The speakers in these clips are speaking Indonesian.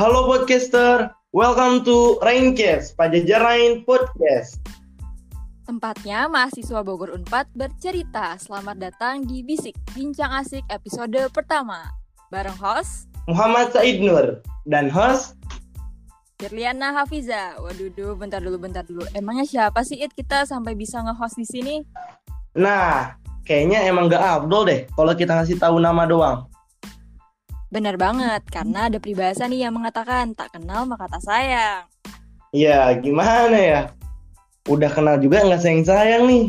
Halo podcaster, welcome to Raincast, Pajajaran Podcast. Tempatnya mahasiswa Bogor Unpad bercerita. Selamat datang di Bisik, Bincang Asik episode pertama. Bareng host Muhammad Said Nur dan host Firliana Hafiza. Waduh, bentar dulu, bentar dulu. Emangnya siapa sih It kita sampai bisa nge-host di sini? Nah, kayaknya emang gak abdol deh kalau kita ngasih tahu nama doang. Bener banget, karena ada peribahasa nih yang mengatakan tak kenal maka tak sayang. Ya, gimana ya? Udah kenal juga nggak sayang-sayang nih.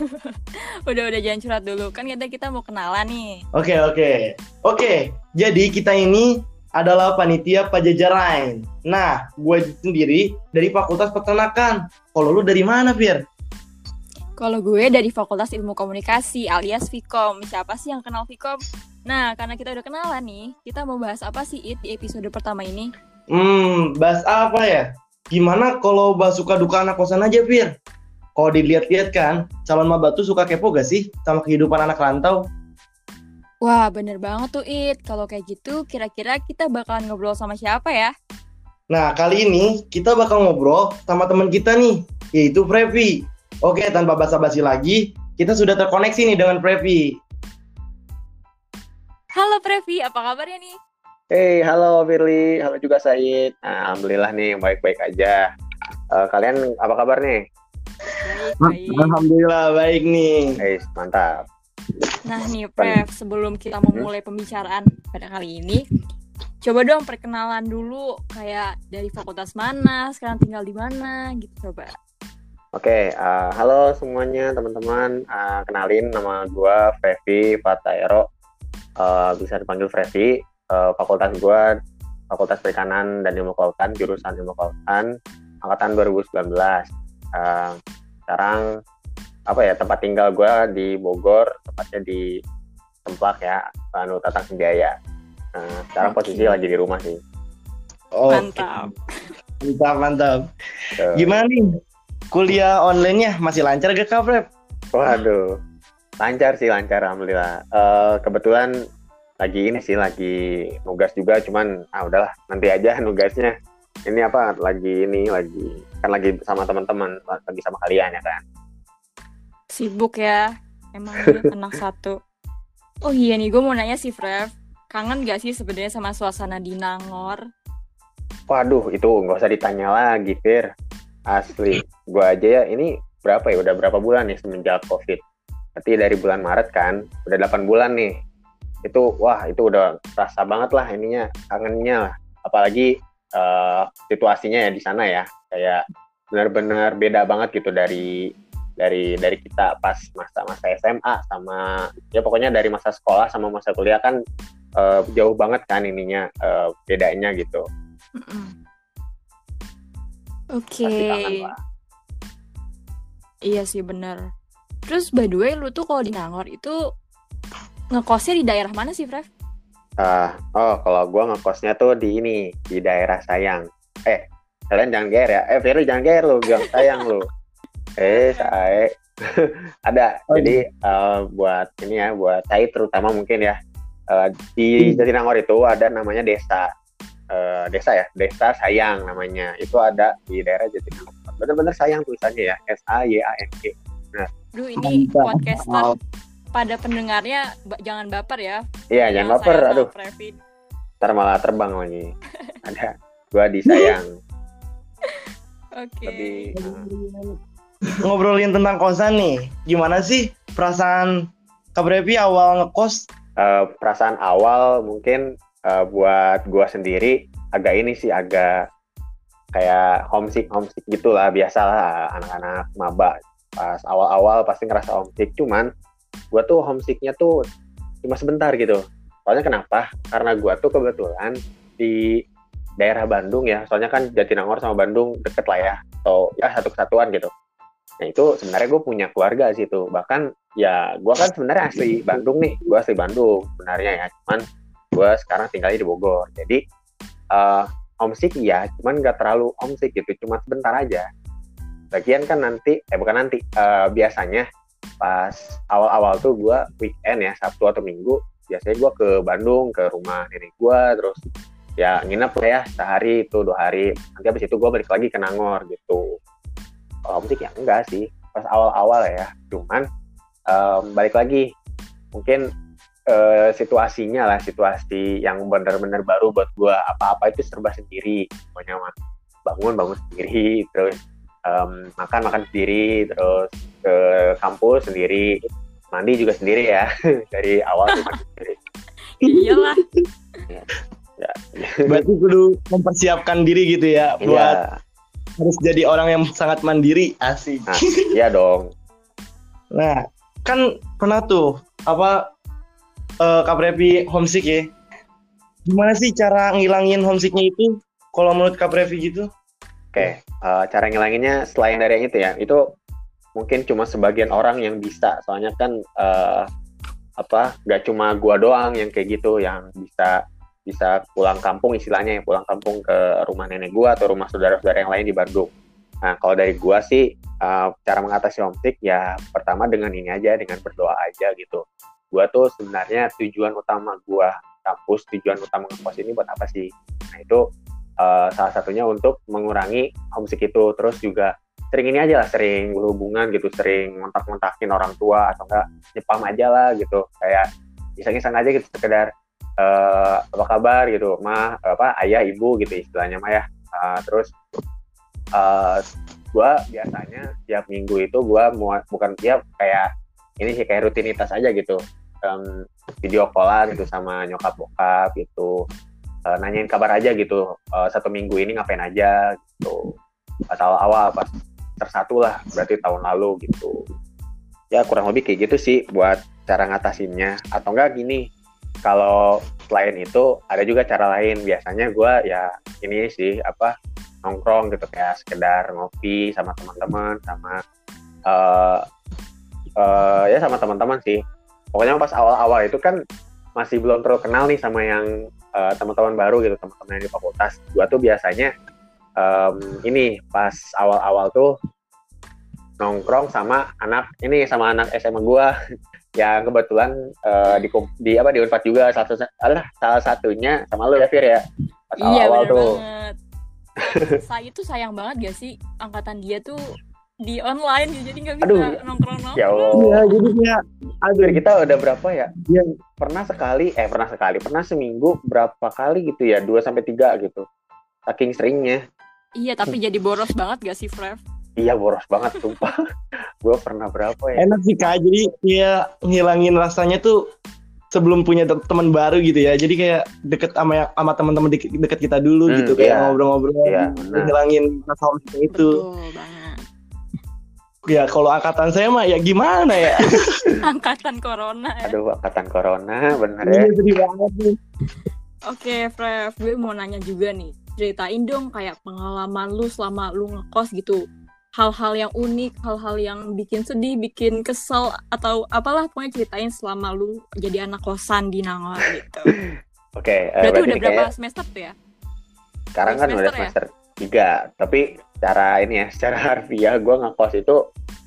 Udah, udah jangan curhat dulu. Kan kita kita mau kenalan nih. Oke, oke. Oke, jadi kita ini adalah panitia pajajaran. Nah, gue sendiri dari Fakultas Peternakan. Kalau lu dari mana, Fir? Kalau gue dari Fakultas Ilmu Komunikasi alias Vkom. Siapa sih yang kenal Vkom? Nah, karena kita udah kenalan nih, kita mau bahas apa sih It di episode pertama ini? Hmm, bahas apa ya? Gimana kalau bahas suka duka anak kosan aja, Fir? Kalau dilihat-lihat kan, calon maba tuh suka kepo gak sih sama kehidupan anak rantau? Wah, bener banget tuh It. Kalau kayak gitu, kira-kira kita bakalan ngobrol sama siapa ya? Nah, kali ini kita bakal ngobrol sama teman kita nih, yaitu Previ. Oke, tanpa basa-basi lagi, kita sudah terkoneksi nih dengan Previ. Halo Previ, apa kabarnya nih? Hey, halo Firly, halo juga Said. Nah, Alhamdulillah nih, baik-baik aja. Uh, kalian apa kabar nih? Baik, baik. Alhamdulillah baik nih. Hey, mantap. Nah nih Prev, sebelum kita memulai pembicaraan pada kali ini, coba dong perkenalan dulu kayak dari fakultas mana, sekarang tinggal di mana gitu coba. Oke, uh, halo semuanya teman-teman. Uh, kenalin nama gua Frevi Fataero. Uh, bisa dipanggil Frevi. Uh, fakultas gua Fakultas Perikanan dan Ilmu Kelautan, jurusan Ilmu Kelautan, angkatan 2019. Uh, sekarang apa ya tempat tinggal gua di Bogor, tepatnya di Templak ya, Anu Tatang Senjaya. Nah, sekarang Oke. posisi lagi di rumah sih. Oh, Mantap. mantap, mantap. Tuh. Gimana nih? Kuliah online-nya masih lancar gak, Kak, Prep? Waduh, lancar sih lancar alhamdulillah. Eh, kebetulan lagi ini sih lagi nugas juga, cuman ah udahlah nanti aja nugasnya. Ini apa lagi ini lagi kan lagi sama teman-teman lagi sama kalian ya kan. Sibuk ya, emang dia anak satu. Oh iya nih, gue mau nanya sih Prev, kangen gak sih sebenarnya sama suasana di Nangor? Waduh itu nggak usah ditanya lagi Fir. Asli, gua aja ya ini berapa ya udah berapa bulan nih semenjak covid. Berarti dari bulan Maret kan, udah 8 bulan nih. Itu wah itu udah rasa banget lah ininya kangennya lah. Apalagi eh, situasinya ya di sana ya kayak benar-benar beda banget gitu dari dari dari kita pas masa-masa SMA sama ya pokoknya dari masa sekolah sama masa kuliah kan eh, jauh banget kan ininya eh, bedanya gitu. Oke. Lah. Iya sih bener. Terus by the way lu tuh kalau di Nangor itu ngekosnya di daerah mana sih, Frev? Ah, oh kalau gua ngekosnya tuh di ini di daerah sayang. Eh, kalian jangan ger ya. Eh, Firly jangan ger lu, bilang sayang lu. Eh, saya ada. Oh, Jadi eh, buat ini ya, buat saya terutama mungkin ya eh, di Jatinangor itu ada namanya desa. Eh, desa ya, desa sayang namanya. Itu ada di daerah Jatinangor. Bener-bener sayang tulisannya ya, S A Y A N G. Duh, ini Mantap. podcaster pada pendengarnya jangan baper ya. Iya, jangan baper. Aduh, ntar malah terbang lagi. ada gua disayang. Oke. Lebih eh, Ngobrolin tentang kosan nih. Gimana sih perasaan Kak Previ awal ngekos? eh, perasaan awal mungkin eh, buat gua sendiri agak ini sih agak kayak homesick homesick gitulah biasalah anak-anak maba pas awal-awal pasti ngerasa homesick cuman gua tuh homesicknya tuh cuma sebentar gitu. Soalnya kenapa? Karena gua tuh kebetulan di daerah Bandung ya. Soalnya kan Jatinangor sama Bandung deket lah ya. Atau ya satu kesatuan gitu. Nah itu sebenarnya gue punya keluarga sih tuh bahkan ya gue kan sebenarnya asli Bandung nih. Gue asli Bandung sebenarnya ya. Cuman gue sekarang tinggalnya di Bogor. Jadi eh, homesick ya cuman nggak terlalu homesick gitu. Cuma sebentar aja bagian kan nanti eh bukan nanti eh, biasanya pas awal-awal tuh gue weekend ya Sabtu atau Minggu biasanya gue ke Bandung ke rumah nenek gue terus ya nginep lah ya sehari itu dua hari. Nanti habis itu gue balik lagi ke Nangor gitu. Kalau musik ya enggak sih pas awal-awal ya. Cuman em, balik lagi mungkin eh, situasinya lah situasi yang benar-benar baru buat gue apa-apa itu serba sendiri pokoknya mah. Bangun bangun sendiri terus em, makan makan sendiri terus ke kampus sendiri mandi juga sendiri ya dari awal sendiri Iyalah. Berarti kudu mempersiapkan diri gitu ya buat iya harus jadi orang yang sangat mandiri asik. nah, iya dong Nah, kan pernah tuh apa Kak Previ homesick ya. Gimana sih cara ngilangin homesicknya itu? Kalau menurut Kak Previ gitu? Oke, eh, cara ngilanginnya selain dari yang itu ya, itu mungkin cuma sebagian orang yang bisa. Soalnya kan eh, apa, gak cuma gua doang yang kayak gitu, yang bisa bisa pulang kampung istilahnya yang pulang kampung ke rumah nenek gua atau rumah saudara-saudara yang lain di Bandung. Nah, kalau dari gua sih eh, cara mengatasi homesick ya pertama dengan ini aja, dengan berdoa aja gitu. Gua tuh sebenarnya tujuan utama gua kampus, tujuan utama ngekos ini buat apa sih? Nah, itu eh, salah satunya untuk mengurangi homesick itu. Terus juga sering ini aja lah sering berhubungan gitu sering ngontak-ngontakin orang tua atau enggak nyepam aja lah gitu. Kayak iseng-iseng aja gitu sekedar eh, apa kabar gitu mah apa ayah ibu gitu istilahnya mah ya. Eh, terus eh gua biasanya tiap minggu itu mau bukan tiap kayak ini sih kayak rutinitas aja gitu. Em, video callan gitu sama nyokap bokap gitu Eh, nanyain kabar aja gitu Eh, satu minggu ini ngapain aja gitu. Pas awal-awal pas tersatu lah berarti tahun lalu gitu. Ya kurang lebih kayak gitu sih buat cara ngatasinnya. Atau enggak gini kalau selain itu ada juga cara lain. Biasanya gua ya ini sih apa nongkrong gitu kayak sekedar ngopi sama teman-teman sama eh eh, ya sama teman-teman sih. Pokoknya pas awal-awal itu kan masih belum terlalu kenal nih sama yang eh, teman-teman baru gitu teman-teman yang di fakultas. Gua tuh biasanya em, ini pas awal-awal tuh nongkrong sama anak ini sama anak SMA gua yang kebetulan eh, di di apa di Unpad juga. Salah satu adalah salah satunya sama lu ya Fir ya? Pas Iya awal-awal bener tuh. banget. Saya tuh sayang banget gak sih? Angkatan dia tuh di online gitu, jadi nggak bisa Aduh, nongkrong-nongkrong. ya Allah Iya, jadi kayak aduh kita udah berapa ya Iya. pernah sekali eh pernah sekali pernah seminggu berapa kali gitu ya dua sampai tiga gitu saking seringnya Iya, tapi jadi boros banget gak sih, Frev? iya boros banget sumpah gue pernah berapa ya enak sih Kak. Jadi ya ngilangin rasanya tuh sebelum punya te- teman baru gitu ya. Jadi kayak deket sama yang- sama teman-teman deket, deket kita dulu Hmm, gitu kayak iya. ngobrol-ngobrol. Iya, benar. ngilangin rasa homesick itu. Betul banget. Ya kalau angkatan saya mah ya gimana ya? Angkatan corona ya. aduh angkatan corona bener ya sedih banget nih. Oke, Frev, gue mau nanya juga nih. Ceritain dong kayak pengalaman lu selama lu ngekos gitu. Hal-hal yang unik, hal-hal yang bikin sedih, bikin kesel, atau apalah pokoknya ceritain selama lu jadi anak kosan di Nangor gitu. oke eh, Berarti udah berapa kayak- semester tuh ya? sekarang kan udah semester ya? semester tiga tapi secara ini ya secara harfiah gue ngekos itu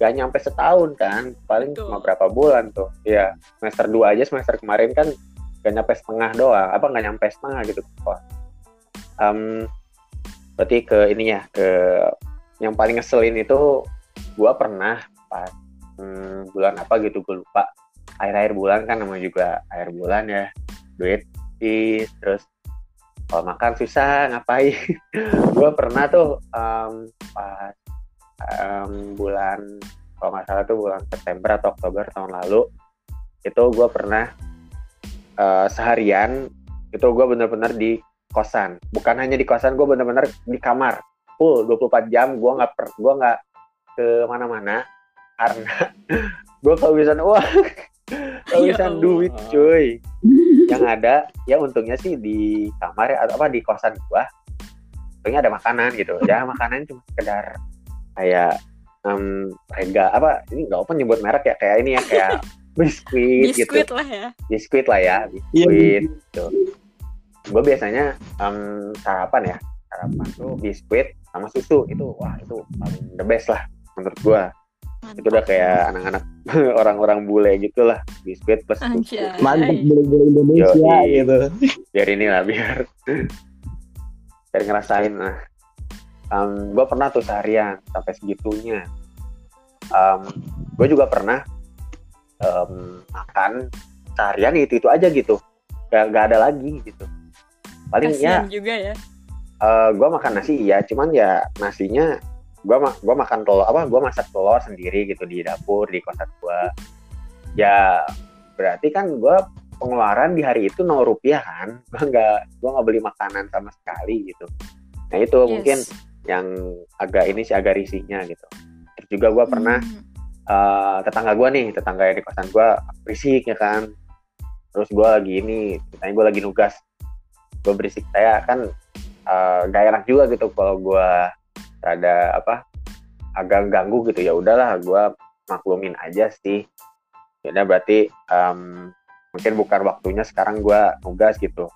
gak nyampe setahun kan paling Betul. cuma berapa bulan tuh. Ya semester dua aja semester kemarin kan gak nyampe setengah doang apa gak nyampe setengah gitu kos. Em, berarti ke ini ya ke yang paling ngeselin itu gue pernah pas hmm, bulan apa gitu gue lupa. Akhir-akhir bulan kan namanya juga akhir bulan ya duit terus kalau makan susah ngapain? Gue pernah tuh em, pas em, bulan kalau nggak salah tuh bulan September atau Oktober tahun lalu itu gue pernah eh, seharian itu gue bener-bener di kosan. Bukan hanya di kosan gue bener-bener di kamar. Full 24 jam gue nggak per gue nggak ke mana-mana karena gue kehabisan uang. Kehabisan Ya duit cuy yang ada ya untungnya sih di kamar ya atau apa di kosan gua untungnya ada makanan gitu. Ya makanan cuma sekedar kayak em rega apa ini nggak apa nyebut merek ya kayak ini ya kayak biskuit, Biskuit gitu lah ya. biskuit lah ya Iya, biskuit gitu. Gue biasanya em, sarapan ya. Sarapan tuh biskuit sama susu itu wah itu paling the best lah menurut gua itu udah kayak anak-anak orang-orang bule gitu lah biskuit plus. Mantap bule-bule Indonesia Yoi. gitu. biar inilah biar biar ngerasain nah um, gue pernah tuh seharian sampai segitunya. Um, gue juga pernah um, makan seharian itu itu aja gitu. Gak, gak ada lagi gitu. Paling Kasian ya juga ya. uh, gue makan nasi iya. Cuman ya nasinya gue ma gua makan telur apa gue masak telur sendiri gitu di dapur di kosan gue ya berarti kan gue pengeluaran di hari itu nol rupiah kan? Gue nggak gue nggak beli makanan sama sekali gitu. Nah itu Yes. mungkin yang agak ini sih agak risihnya gitu. Terus juga gue pernah Hmm. eh, tetangga gue nih tetangga yang di kosan gue berisik ya kan? Terus gue lagi ini ceritanya gue lagi nugas. Gue berisik saya kan eh, gak enak juga gitu kalau gue ada apa agak ganggu gitu. Ya udahlah gue maklumin aja sih. Ya berarti em, mungkin bukan waktunya sekarang gue nugas gitu.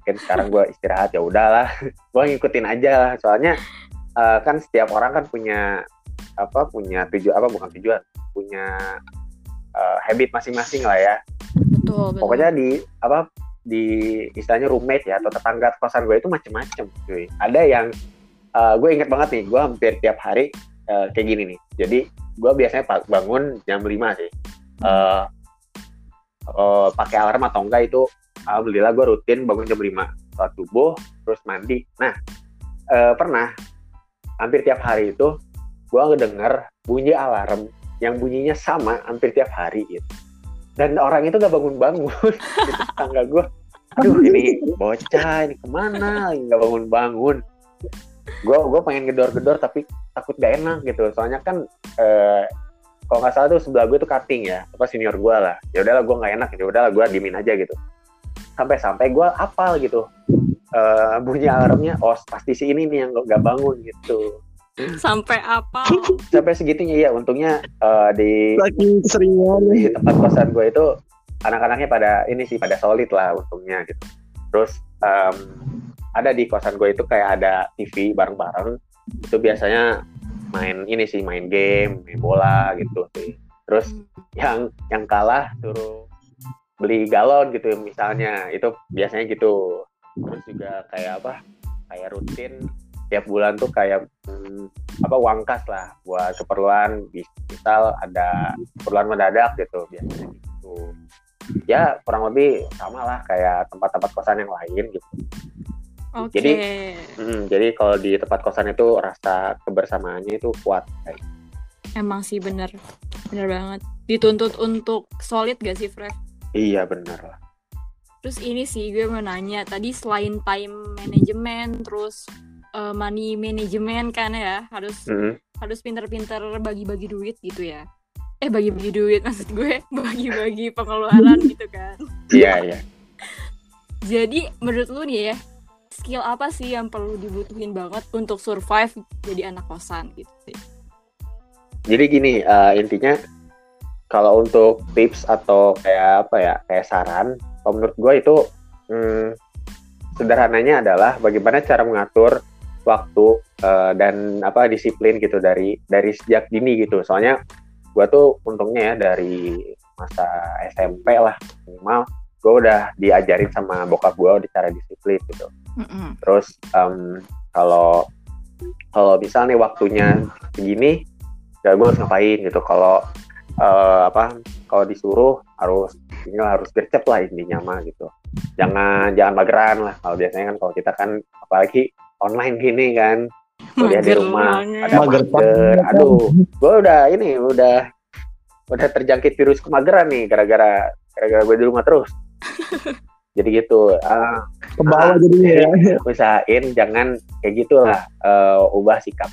Mungkin sekarang gue istirahat ya udahlah. Gue ngikutin aja lah. Soalnya eh, kan setiap orang kan punya apa punya tujuan apa bukan tujuan punya eh, habit masing-masing lah ya. Betul, betul. pokoknya di apa di istilahnya roommate ya atau tetangga kosan gue itu macem-macem cuy. Ada yang eh, gue inget banget nih gue hampir tiap hari eh, kayak gini nih. Jadi gue biasanya bangun jam 5 sih. Eh, eh, pakai alarm atau enggak itu alhamdulillah gue rutin bangun jam 5 sholat subuh terus mandi. Nah eh, pernah hampir tiap hari itu gue ngedenger bunyi alarm yang bunyinya sama hampir tiap hari gitu. Dan orang itu gak bangun-bangun itu tetangga gue aduh ini bocah ini ke mana? Nggak bangun-bangun gue gue pengen gedor-gedor tapi takut gak enak gitu. Soalnya kan eh, kalau nggak salah tuh sebelah gue tuh cutting ya. Apa senior gue lah. Ya udahlah gue nggak enak ya udahlah gue dimin aja gitu. Sampai-sampai gue apal gitu. Eh, bunyi alarmnya oh pasti si ini nih yang gak bangun gitu. Sampai apa? sampai segitunya ya untungnya eh, di Saking keseringan. di tempat kosan gue itu anak-anaknya pada ini sih pada solid lah untungnya gitu. Terus em, ada di kosan gue itu kayak ada TV bareng-bareng. Itu biasanya main ini sih main game main bola gitu. Sih terus yang yang kalah suruh beli galon gitu misalnya. Itu biasanya gitu. Terus juga kayak apa? Kayak rutin. Tiap bulan tuh kayak hmm, apa uang kas lah buat keperluan. Misal ada keperluan mendadak gitu biasanya gitu. Ya kurang lebih sama lah kayak tempat-tempat kosan yang lain gitu Oke. Jadi, Hmm, jadi kalau di tempat kosan itu rasa kebersamaannya itu kuat kayak Emang sih bener. Bener banget. Dituntut untuk solid gak sih, Frev? iya bener lah Terus ini sih gue mau nanya, tadi selain time management, terus eh, money management kan ya, harus Mm-mm. harus pinter-pinter bagi-bagi duit gitu ya. Eh bagi-bagi duit maksud gue, bagi-bagi pengeluaran gitu kan. iya iya Jadi menurut lu nih ya, skill apa sih yang perlu dibutuhin banget untuk survive jadi anak kosan gitu sih? jadi gini eh, intinya kalau untuk tips atau kayak apa ya kayak saran menurut gue itu hmm, sederhananya adalah bagaimana cara mengatur waktu eh, dan apa disiplin gitu dari dari sejak dini gitu soalnya gue tuh untungnya ya dari masa SMP lah minimal gue udah diajarin sama bokap gue cara disiplin gitu Mm-mm. terus em, kalau kalau misal nih waktunya segini ya gue harus ngapain gitu. Kalau eh, apa kalau disuruh harus ini harus gercep lah intinya mah gitu. Jangan jangan mageran lah. Kalau biasanya kan kalau kita kan apalagi online gini kan. Kuliah di rumah ada Mager mager. aduh gue udah ini udah udah terjangkit virus kemageran nih gara-gara gara-gara gue di rumah terus jadi gitu. Ah Ke bawah jadinya ya. usahain jangan kayak gitu lah eh, ubah sikap.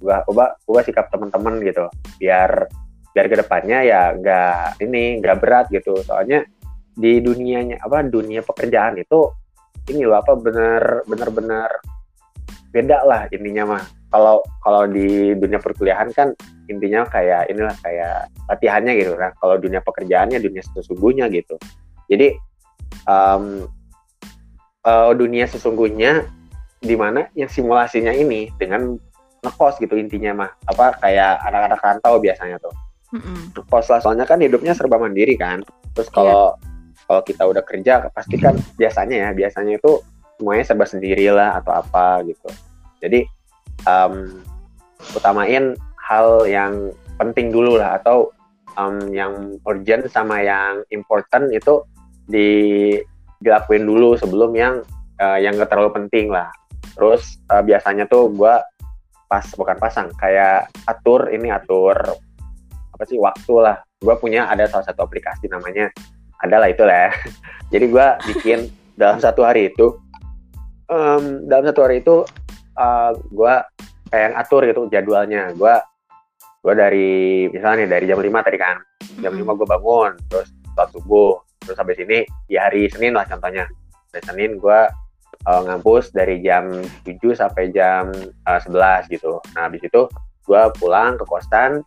Ubah ubah ubah sikap teman-teman gitu. Biar biar ke depannya ya nggak ini nggak berat gitu. Soalnya di dunianya apa dunia pekerjaan itu ini loh apa bener bener bener beda lah intinya mah. Kalau kalau di dunia perkuliahan kan intinya kayak inilah kayak latihannya gitu nah kalau dunia pekerjaannya dunia sesungguhnya gitu. Jadi em, eh, dunia sesungguhnya di mana yang simulasinya ini dengan ngekos gitu intinya mah. Apa kayak anak-anak rantau biasanya tuh. Mm-mm. ngekos lah soalnya kan hidupnya serba mandiri kan. Terus kalau kalau kita udah kerja pasti kan biasanya ya biasanya itu semuanya serba sendiri lah atau apa gitu. Jadi um, utamain hal yang penting dulu lah atau um, yang urgent sama yang important itu di dilakuin dulu sebelum yang uh, yang gak terlalu penting lah. Terus uh, biasanya tuh gue pas bukan pasang kayak atur ini atur apa sih waktu lah. Gue punya ada salah satu aplikasi namanya adalah itu lah ya. jadi gue bikin dalam satu hari itu um, dalam satu hari itu uh, gue kayak atur gitu jadwalnya. Gue gue dari misalnya nih dari jam 5 tadi kan. Jam Mm-mm. 5 gue bangun terus sholat subuh terus sampai sini di hari Senin lah contohnya. Hari Senin gue uh, ngampus dari jam 7 sampai jam uh, 11 gitu. Nah habis itu gue pulang ke kosan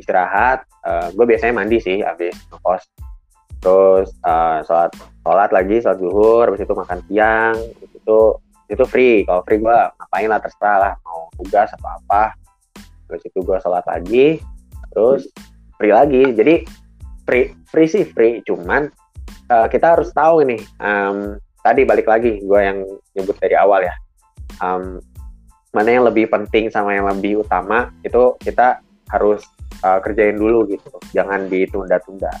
istirahat uh, gue biasanya mandi sih habis ngekos. Terus uh, sholat sholat lagi sholat zuhur habis itu makan siang habis itu itu free. Kalau free gue ngapain lah terserah lah mau tugas apa apa. Terus itu gue sholat lagi terus free lagi. Jadi free free sih free cuman uh, kita harus tahu ini um, tadi balik lagi gue yang nyebut dari awal ya um, mana yang lebih penting sama yang lebih utama itu kita harus uh, kerjain dulu gitu jangan ditunda-tunda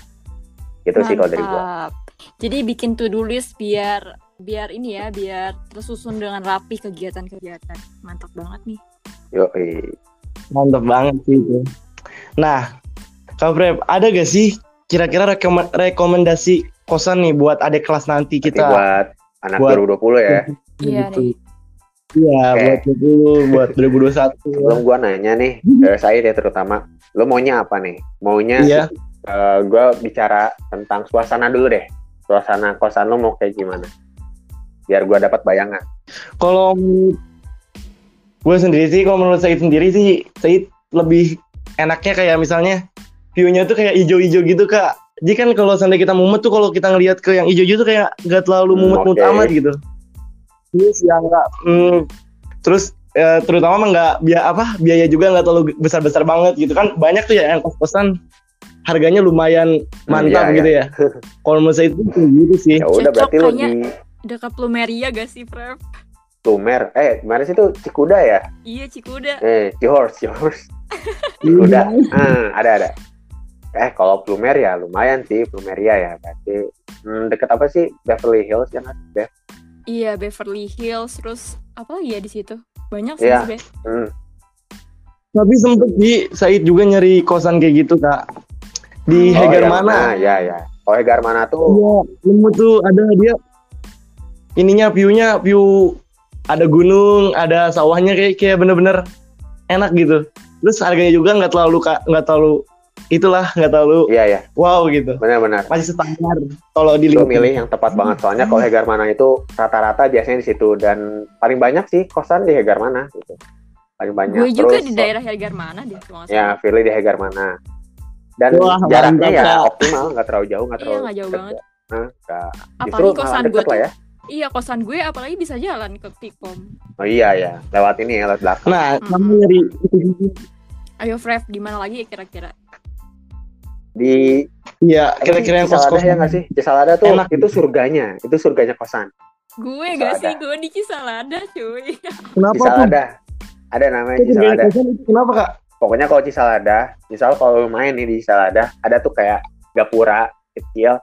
gitu sih kalau dari gue Mantap. Jadi bikin to-do list biar biar ini ya, biar tersusun dengan rapi kegiatan-kegiatan. Mantap banget nih. yo Mantap banget sih itu. Nah, Kak Prep, ada gak sih kira-kira rekom- rekomendasi kosan nih buat adik kelas nanti kita kita? buat anak buat- 2020 ya Iya Gitu. nih. Iya, Oke. buat 20, buat 2021. belum gua nanya nih ke saya ya terutama lo maunya apa nih maunya Iya. eh, gua bicara tentang suasana dulu deh suasana kosan lo mau kayak gimana biar gua dapat bayangan Kalau gue sendiri sih, kalau menurut Said sendiri sih, Said lebih enaknya kayak misalnya view-nya tuh kayak hijau-hijau gitu kak. Jadi kan kalau seandainya kita mumet tuh kalau kita ngelihat ke yang hijau-hijau tuh kayak gak terlalu Hmm, mumet-mumet oke. amat gitu. Terus yang enggak, hmm, terus eh, terutama mah nggak biaya apa biaya juga nggak terlalu besar-besar banget gitu kan. Banyak tuh ya yang kos-kosan harganya lumayan mantap iya, gitu ya. Kalau menurut saya itu gitu sih. ya udah berarti kayaknya. di Dekat Plumeria gak sih, Prep? Lumer eh kemarin sih tuh Cikuda ya Iya, Cikuda. eh Cihors Cihors Cikuda ah, ada ada eh kalau Plumer ya lumayan sih Plumeria ya berarti hmm, deket apa sih Beverly Hills ya kan Bev Iya, Beverly Hills terus apa lagi ya di situ? Banyak sih Iya. sebenarnya. hmm. Tapi sempet di Said juga nyari kosan kayak gitu kak. Di Oh, Hegar yang mana? ya ya oh Hegar mana tuh Iya, nemu tuh ada dia ininya view-nya view ada gunung, ada sawahnya kayak kayak bener-bener enak gitu. Terus harganya juga nggak terlalu Kak, nggak terlalu itulah nggak terlalu iya ya wow gitu. benar-benar Masih standar kalau lu dilihat. milih yang tepat banget soalnya kalau Hegar mana itu rata-rata biasanya di situ dan paling banyak sih kosan di Hegar mana gitu paling banyak Gue juga Terus, di daerah Helgar mana deh, kalau nggak ya. Firly di Hegar mana dan Wah, jaraknya ya optimal nggak terlalu jauh nggak Iya, terlalu nggak jauh deket banget. ya. Nah, justru Apalagi malah kosan gue tuh, lah ya iya kosan gue apalagi bisa jalan ke Tikom. oh iya ya lewat ini ya lewat belakang Nah, Hmm. kamu nyari Ayo, Frev, di mana lagi ya kira-kira? Di Iya, kira-kira yang kos-kos ya nggak sih Cisalada tuh Enak itu surganya itu surganya kosan Gue Cisalada. gak sih, gue di Cisalada cuy. Kenapa tuh? Cisalada ada namanya Kok Cisalada kosan itu Kenapa Kak? pokoknya kalau Cisalada misal kalau main nih di Cisalada ada tuh kayak gapura kecil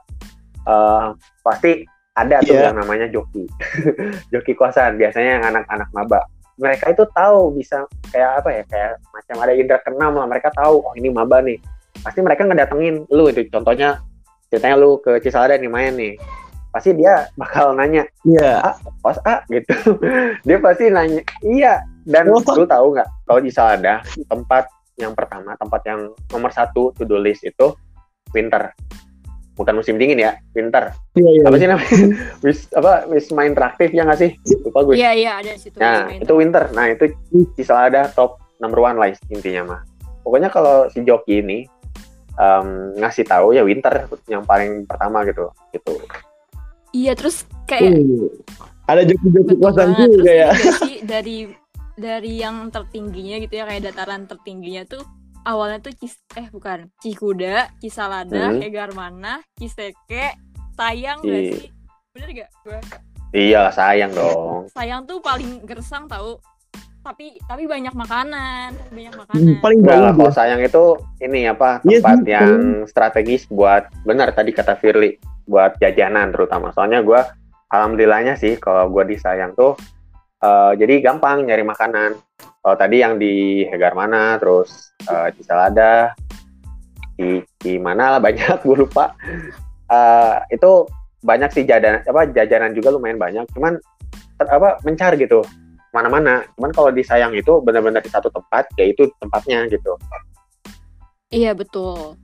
eh pasti ada tuh Iya. yang namanya joki joki kosan biasanya yang anak-anak maba mereka itu tahu bisa kayak apa ya kayak macam ada indra keenam lah mereka tahu oh ini maba nih pasti mereka ngedatengin lu itu contohnya ceritanya lu ke Cisalada nih main nih pasti dia bakal nanya Iya. kos A gitu dia pasti nanya iya dan Oh. lu tahu nggak kalau di Salada tempat yang pertama tempat yang nomor satu to do list itu winter bukan musim dingin ya winter Iya, iya. apa sih namanya wis apa wisma interaktif ya nggak sih lupa gue Iya, iya, ada di situ. nah Main. itu winter nah itu di Salada top number one lah intinya mah pokoknya kalau si joki ini em, ngasih tahu ya winter yang paling pertama gitu gitu Iya, terus kayak Uh, Ada joki-joki kosan juga ya. sih dari dari yang tertingginya gitu ya kayak dataran tertingginya tuh awalnya tuh Cis eh bukan Cikuda, Cisalada, Hmm. Hegar Mana, Ciseke, Sayang gak Iya. sih? Bener gak gue? Iya sayang dong. sayang tuh paling gersang tahu tapi tapi banyak makanan banyak Hmm, makanan paling banyak kalau sayang itu ini apa Iya tempat sih, yang strategis buat benar tadi kata Firly buat jajanan terutama. Soalnya gua alhamdulillahnya sih kalau gua di sayang tuh eh, jadi gampang nyari makanan. Kalau tadi yang di Hegar mana, terus eh, di Salada, di di mana lah banyak gue lupa. Eh, itu banyak sih jajanan apa jajanan juga lumayan banyak. Cuman ter- apa mencar gitu mana-mana. Cuman kalau di sayang itu benar-benar di satu tempat, yaitu tempatnya gitu. iya betul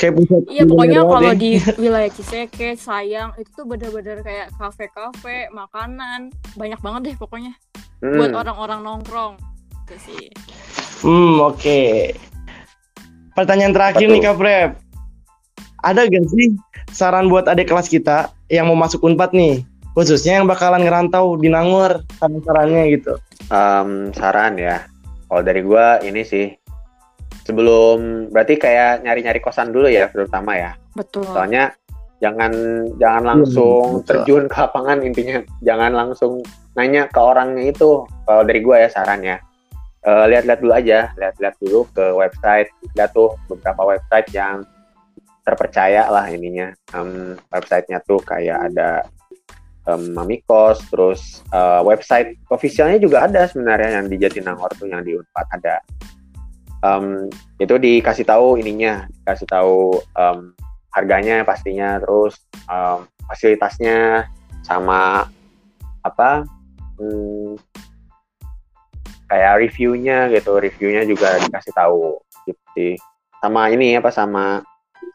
kayak pusat iya pokoknya kalau di wilayah Ciseke sayang itu tuh bener-bener kayak kafe-kafe makanan banyak banget deh pokoknya Hmm. buat orang-orang nongkrong gitu sih Hmm, oke. Pertanyaan terakhir Apa nih? Kak Prep. Ada gak sih saran buat adik kelas kita yang mau masuk Unpad nih? Khususnya yang bakalan ngerantau di Nangor, saran-sarannya gitu. Em, saran ya. Kalau dari gua ini sih sebelum berarti kayak nyari-nyari kosan dulu ya terutama ya. betul Soalnya jangan jangan langsung betul. terjun ke lapangan intinya. Jangan langsung nanya ke orangnya itu. Kalau dari gua ya sarannya. Eh, lihat-lihat dulu aja, lihat-lihat dulu ke website. Lihat tuh beberapa website yang terpercaya lah ininya. Em, websitenya tuh kayak ada em, Mamikos, terus eh, website officialnya juga ada sebenarnya yang di Jatinangor tuh yang di Unpad ada. Em, itu dikasih tahu ininya, dikasih tahu em, harganya pastinya, terus em, fasilitasnya sama apa hmm, kayak reviewnya gitu, reviewnya juga dikasih tahu gitu. Sama ini apa sama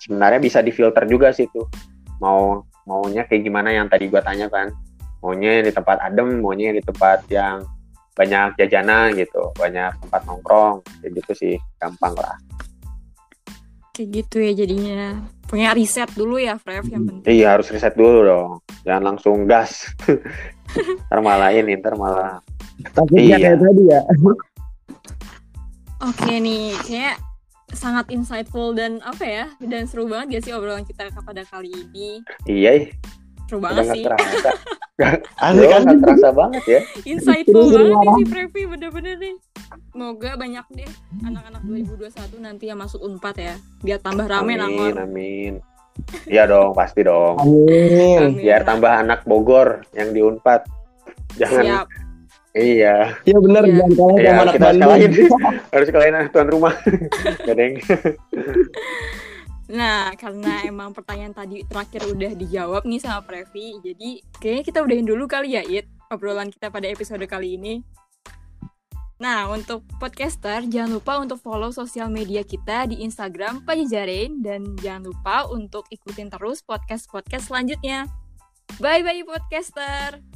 sebenarnya bisa difilter juga sih tuh mau maunya kayak gimana yang tadi gua tanya kan. Maunya yang di tempat adem maunya yang di tempat yang banyak jajanan gitu banyak tempat nongkrong kayak gitu sih gampang lah. Kayak gitu ya jadinya. Punya riset dulu ya Frev yang penting. iya harus riset dulu dong. Jangan langsung gas. Ntar malah ini ntar malah Takutnya Iya. kayak tadi ya. oke nih kayak sangat insightful dan apa ya dan seru banget gak sih obrolan kita pada kali ini? Iya ih, seru udah banget nggak sih. terasa. Kan? terasa banget ya. Insightful banget nih marah. si Previ bener-bener nih. Semoga banyak deh anak-anak 2021 nanti yang masuk unpad ya biar tambah rame amin nangor. amin. Iya dong pasti dong. Amin. Amin. biar tambah anak Bogor yang di Unpad. Jangan siap iya Iya benar, Iya. jangan kalah Iya, sama anak kita Bandung. sekalahin. harus kalian tuan rumah Gadeng. Nah, karena emang pertanyaan tadi terakhir udah dijawab nih sama Previ, jadi kayaknya kita udahin dulu kali ya, It, obrolan kita pada episode kali ini. Nah, untuk podcaster, jangan lupa untuk follow sosial media kita di Instagram Pajajarin, dan jangan lupa untuk ikutin terus podcast-podcast selanjutnya. Bye-bye, podcaster!